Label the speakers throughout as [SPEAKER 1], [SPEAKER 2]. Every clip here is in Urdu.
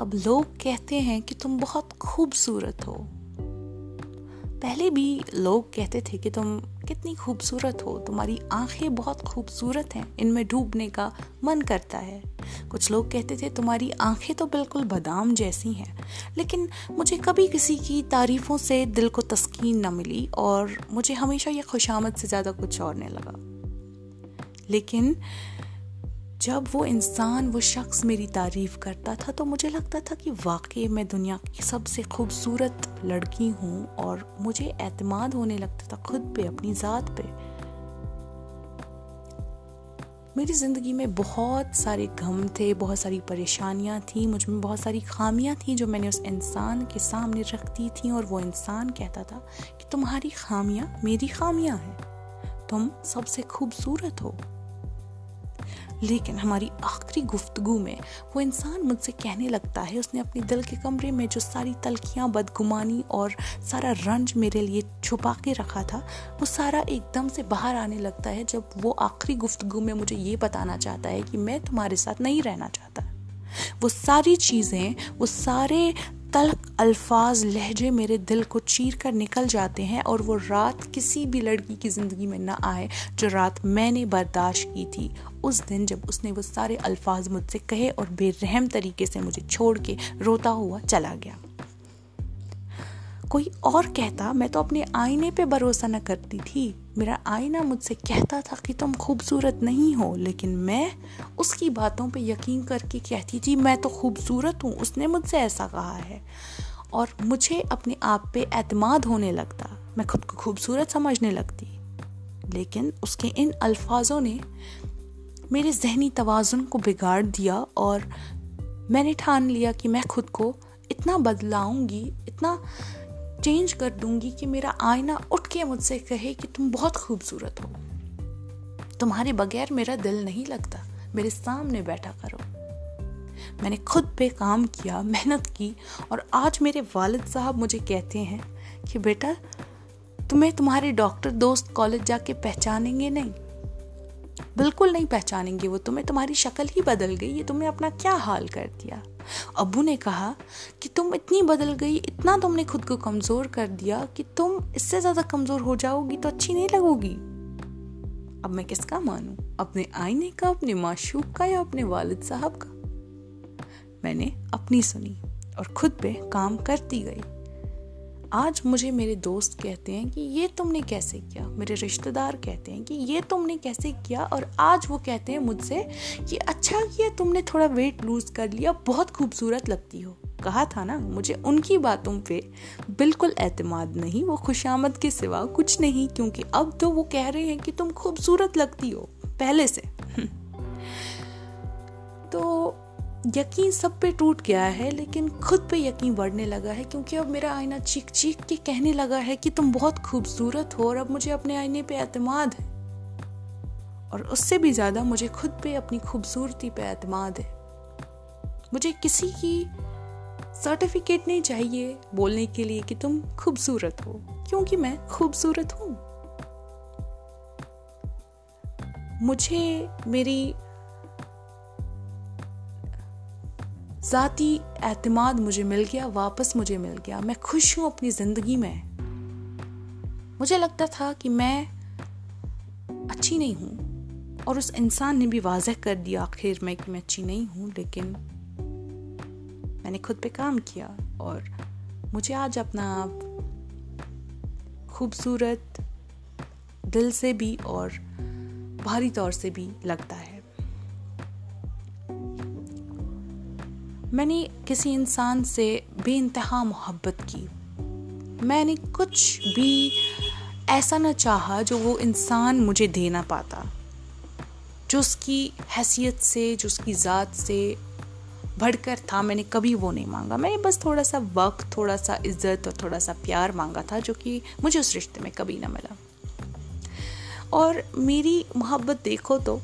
[SPEAKER 1] اب لوگ کہتے ہیں کہ تم بہت خوبصورت ہو۔ پہلے بھی لوگ کہتے تھے کہ تم کتنی خوبصورت ہو، تمہاری آنکھیں بہت خوبصورت ہیں، ان میں ڈوبنے کا من کرتا ہے۔ کچھ لوگ کہتے تھے تمہاری آنکھیں تو بالکل بادام جیسی ہیں، لیکن مجھے کبھی کسی کی تعریفوں سے دل کو تسکین نہ ملی اور مجھے ہمیشہ یہ خوشامد سے زیادہ کچھ اور نہیں لگا۔ لیکن جب وہ انسان، وہ شخص میری تعریف کرتا تھا تو مجھے لگتا تھا کہ واقعی میں دنیا کی سب سے خوبصورت لڑکی ہوں اور مجھے اعتماد ہونے لگتا تھا خود پہ، اپنی ذات پہ۔ میری زندگی میں بہت سارے غم تھے، بہت ساری پریشانیاں تھیں، مجھ میں بہت ساری خامیاں تھیں جو میں نے اس انسان کے سامنے رکھتی تھیں اور وہ انسان کہتا تھا کہ تمہاری خامیاں میری خامیاں ہیں، تم سب سے خوبصورت ہو۔ لیکن ہماری آخری گفتگو میں وہ انسان مجھ سے کہنے لگتا ہے، اس نے اپنی دل کے کمرے میں جو ساری تلخیاں، بدگمانی اور سارا رنج میرے لیے چھپا کے رکھا تھا، وہ سارا ایک دم سے باہر آنے لگتا ہے جب وہ آخری گفتگو میں مجھے یہ بتانا چاہتا ہے کہ میں تمہارے ساتھ نہیں رہنا چاہتا۔ وہ ساری چیزیں، وہ سارے تلخ الفاظ، لہجے میرے دل کو چیر کر نکل جاتے ہیں اور وہ رات کسی بھی لڑکی کی زندگی میں نہ آئے جو رات میں نے برداشت کی تھی۔ اس دن جب اس نے وہ سارے الفاظ مجھ سے کہے اور بے رحم طریقے سے مجھے چھوڑ کے روتا ہوا چلا گیا۔ کوئی اور کہتا، میں تو اپنے آئینے پہ بھروسہ نہ کرتی تھی۔ میرا آئینہ مجھ سے کہتا تھا کہ تم خوبصورت نہیں ہو، لیکن میں اس کی باتوں پہ یقین کر کے کہتی تھی میں تو خوبصورت ہوں، اس نے مجھ سے ایسا کہا ہے۔ اور مجھے اپنے آپ پہ اعتماد ہونے لگتا، میں خود کو خوبصورت سمجھنے لگتی۔ لیکن اس کے ان الفاظوں نے میرے ذہنی توازن کو بگاڑ دیا اور میں نے ٹھان لیا کہ میں خود کو اتنا بدلاؤں گی، اتنا چینج کر دوں گی کہ میرا آئینہ اٹھ کے مجھ سے کہے کہ تم بہت خوبصورت ہو۔ تمہارے بغیر میرا دل نہیں لگتا۔ میرے سامنے بیٹھا کرو۔ میں نے خود پہ کام کیا، محنت کی، اور آج میرے والد صاحب مجھے کہتے ہیں کہ بیٹا، تمہیں تمہارے ڈاکٹر دوست کالج جا کے پہچانیں گے نہیں؟ بالکل نہیں پہچانیں گے وہ تمہیں، تمہاری شکل ہی بدل گئی، یہ تمہیں اپنا کیا حال کر دیا؟ ابو نے کہا کہ تم اتنی بدل گئی، اتنا تم نے خود کو کمزور کر دیا کہ تم اس سے زیادہ کمزور ہو جاؤ گی تو اچھی نہیں لگو گی اب میں کس کا مانوں؟ اپنے آئینے کا، اپنے معشوق کا یا اپنے والد صاحب کا؟ میں نے اپنی سنی اور خود پہ کام کرتی گئی۔ آج مجھے میرے دوست کہتے ہیں کہ یہ تم نے کیسے کیا؟ میرے رشتہ دار کہتے ہیں کہ یہ تم نے کیسے کیا؟ اور آج وہ کہتے ہیں مجھ سے کہ اچھا کیا تم نے تھوڑا ویٹ لوز کر لیا، بہت خوبصورت لگتی ہو۔ کہا تھا نا، مجھے ان کی باتوں پہ بالکل اعتماد نہیں، وہ خوش آمد کے سوا کچھ نہیں، کیونکہ اب تو وہ کہہ رہے ہیں کہ تم خوبصورت لگتی ہو، پہلے سے۔ تو یقین سب پہ ٹوٹ گیا ہے، لیکن خود پہ یقین بڑھنے لگا ہے، کیونکہ اب میرا آئینہ چیک چیک کے کہنے لگا ہے کہ تم بہت خوبصورت ہو اور اب مجھے اپنے آئینے پہ اعتماد ہے۔ اور اس سے بھی زیادہ مجھے خود پہ اپنی خوبصورتی پہ اعتماد ہے۔ مجھے کسی کی سرٹیفکیٹ نہیں چاہیے بولنے کے لیے کہ تم خوبصورت ہو، کیونکہ میں خوبصورت ہوں۔ مجھے میری ذاتی اعتماد مجھے مل گیا، واپس مجھے مل گیا۔ میں خوش ہوں اپنی زندگی میں۔ مجھے لگتا تھا کہ میں اچھی نہیں ہوں، اور اس انسان نے بھی واضح کر دیا آخر میں کہ میں اچھی نہیں ہوں، لیکن میں نے خود پہ کام کیا اور مجھے آج اپنا آپ خوبصورت دل سے بھی اور بھاری طور سے بھی لگتا ہے۔ میں نے کسی انسان سے بے انتہا محبت کی۔ میں نے کچھ بھی ایسا نہ چاہا جو وہ انسان مجھے دے نہ پاتا۔ جو اس کی حیثیت سے، جو اس کی ذات سے بڑھ کر تھا، میں نے کبھی وہ نہیں مانگا۔ میں نے بس تھوڑا سا وقت، تھوڑا سا عزت اور تھوڑا سا پیار مانگا تھا، جو کہ مجھے اس رشتے میں کبھی نہ ملا۔ اور میری محبت دیکھو تو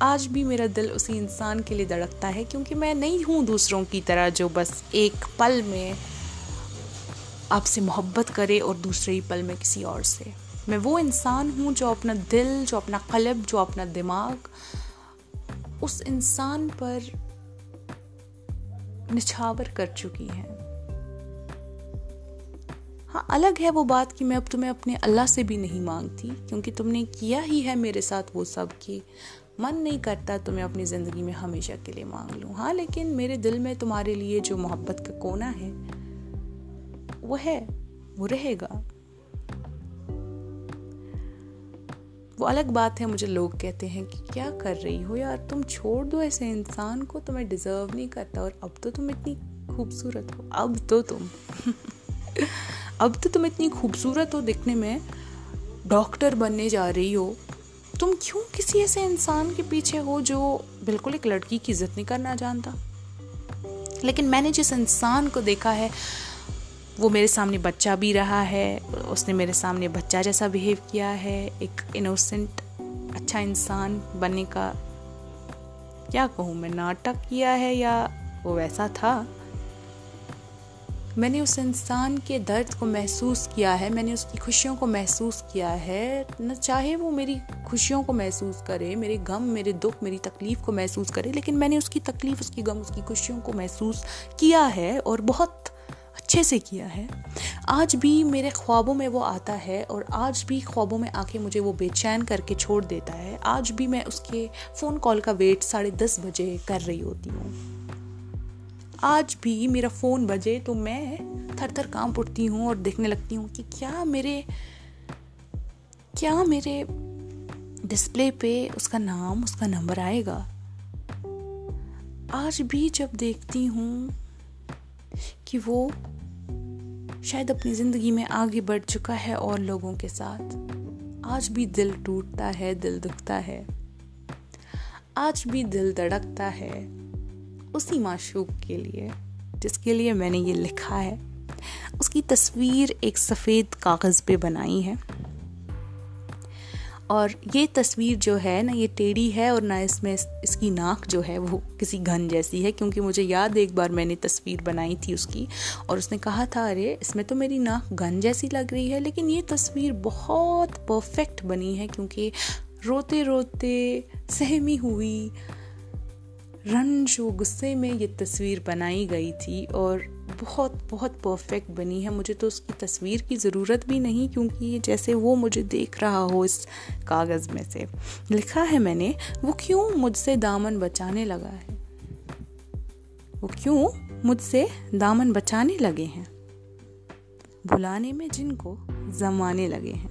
[SPEAKER 1] آج بھی میرا دل اسی انسان کے لیے دھڑکتا ہے کیونکہ میں نہیں ہوں دوسروں کی طرح جو بس ایک پل میں آپ سے محبت کرے اور دوسرے ہی پل میں کسی اور سے۔ میں وہ انسان ہوں جو اپنا دل، جو اپنا قلب، جو اپنا دماغ، اس انسان پر نچھاور کر چکی ہیں۔ ہاں الگ ہے وہ بات کہ میں اب تمہیں اپنے اللہ سے بھی نہیں مانگتی، کیونکہ تم نے کیا ہی ہے میرے ساتھ وہ سب کہ من نہیں کرتا تمہیں اپنی زندگی میں ہمیشہ کے لیے مانگ لوں۔ ہاں لیکن میرے دل میں تمہارے لیے جو محبت کا کونا ہے، وہ ہے، وہ رہے گا۔ وہ الگ بات ہے، مجھے لوگ کہتے ہیں کہ کیا کر رہی ہو یار؟ تم چھوڑ دو ایسے انسان کو، تمہیں ڈیزرو نہیں کرتا۔ اور اب تو تم اتنی خوبصورت ہو۔ اب تو تم اب تو تم اتنی خوبصورت ہو دکھنے میں۔ ڈاکٹر بننے جا رہی ہو۔ تم کیوں کسی ایسے انسان کے پیچھے ہو جو بالکل ایک لڑکی کی عزت نہیں کرنا جانتا؟ لیکن میں نے جس انسان کو دیکھا ہے، وہ میرے سامنے بچہ بھی رہا ہے، اس نے میرے سامنے بچہ جیسا بیہیو کیا ہے، ایک انوسنٹ اچھا انسان بننے کا کیا کہوں میں، ناٹک کیا ہے یا وہ ویسا تھا؟ میں نے اس انسان کے درد کو محسوس کیا ہے، میں نے اس کی خوشیوں کو محسوس کیا ہے، نہ چاہے وہ میری خوشیوں کو محسوس کرے، میرے غم، میرے دکھ، میری تکلیف کو محسوس کرے، لیکن میں نے اس کی تکلیف، اس کی غم، اس کی خوشیوں کو محسوس کیا ہے اور بہت اچھے سے کیا ہے۔ آج بھی میرے خوابوں میں وہ آتا ہے اور آج بھی خوابوں میں آ کے مجھے وہ بے چین کر کے چھوڑ دیتا ہے۔ آج بھی میں اس کے فون کال کا ویٹ ساڑھے دس بجے کر رہی ہوتی ہوں۔ آج بھی میرا فون بجے تو میں تھر تھر کام پڑتی ہوں اور دیکھنے لگتی ہوں کہ کیا میرے کیا میرے ڈسپلے پہ اس کا نام، اس کا نمبر آئے گا۔ آج بھی جب دیکھتی ہوں کہ وہ شاید اپنی زندگی میں آگے بڑھ چکا ہے اور لوگوں کے ساتھ، آج بھی دل ٹوٹتا ہے، دل دکھتا ہے۔ آج بھی دل دڑکتا ہے اسی معشوق کے لیے، جس کے لیے میں نے یہ لکھا ہے۔ اس کی تصویر ایک سفید کاغذ پہ بنائی ہے۔ اور یہ تصویر جو ہے نہ یہ ٹیڑھی ہے اور نہ اس میں اس کی ناک جو ہے وہ کسی گھن جیسی ہے، کیونکہ مجھے یاد ایک بار میں نے تصویر بنائی تھی اس کی اور اس نے کہا تھا، ارے، اس میں تو میری ناک گن جیسی لگ رہی ہے، لیکن یہ تصویر بہت پرفیکٹ بنی ہے، کیونکہ روتے روتے سہمی ہوئی رنج و غصے میں یہ تصویر بنائی گئی تھی اور بہت بہت پرفیکٹ بنی ہے۔ مجھے تو اس کی تصویر کی ضرورت بھی نہیں کیونکہ یہ جیسے وہ مجھے دیکھ رہا ہو اس کاغذ میں سے۔ لکھا ہے میں نے، وہ کیوں مجھ سے دامن بچانے لگا ہے؟ وہ کیوں مجھ سے دامن بچانے لگے ہیں؟ بلانے میں جن کو زمانے لگے ہیں۔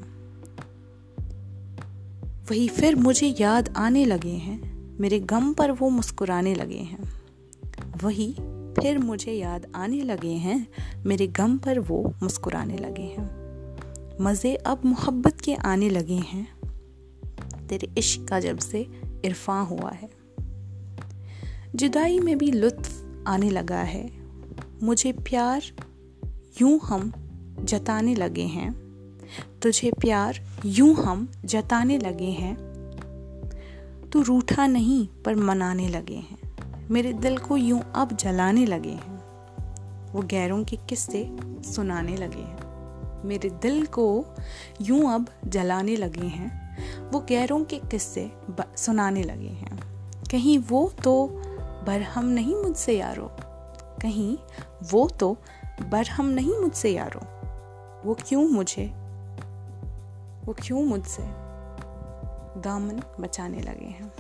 [SPEAKER 1] وہی پھر مجھے یاد آنے لگے ہیں۔ میرے غم پر وہ مسکرانے لگے ہیں۔ وہی پھر مجھے یاد آنے لگے ہیں، میرے غم پر وہ مسکرانے لگے ہیں۔ مزے اب محبت کے آنے لگے ہیں۔ تیرے عشق کا جب سے عرفاں ہوا ہے۔ جدائی میں بھی لطف آنے لگا ہے۔ مجھے پیار یوں ہم جتانے لگے ہیں۔ تجھے پیار یوں ہم جتانے لگے ہیں۔ تو روٹھا نہیں پر منانے لگے ہیں۔ میرے دل کو یوں اب جلانے لگے ہیں۔ وہ گیروں کے قصے سنانے لگے ہیں۔ میرے دل کو یوں اب جلانے لگے ہیں۔ وہ گیروں کے قصے سنانے لگے ہیں۔ کہیں وہ تو برہم نہیں مجھ سے یارو۔ کہیں وہ تو برہم نہیں مجھ سے یارو۔ وہ کیوں مجھے، وہ کیوں مجھ سے دامن بچانے لگے ہیں۔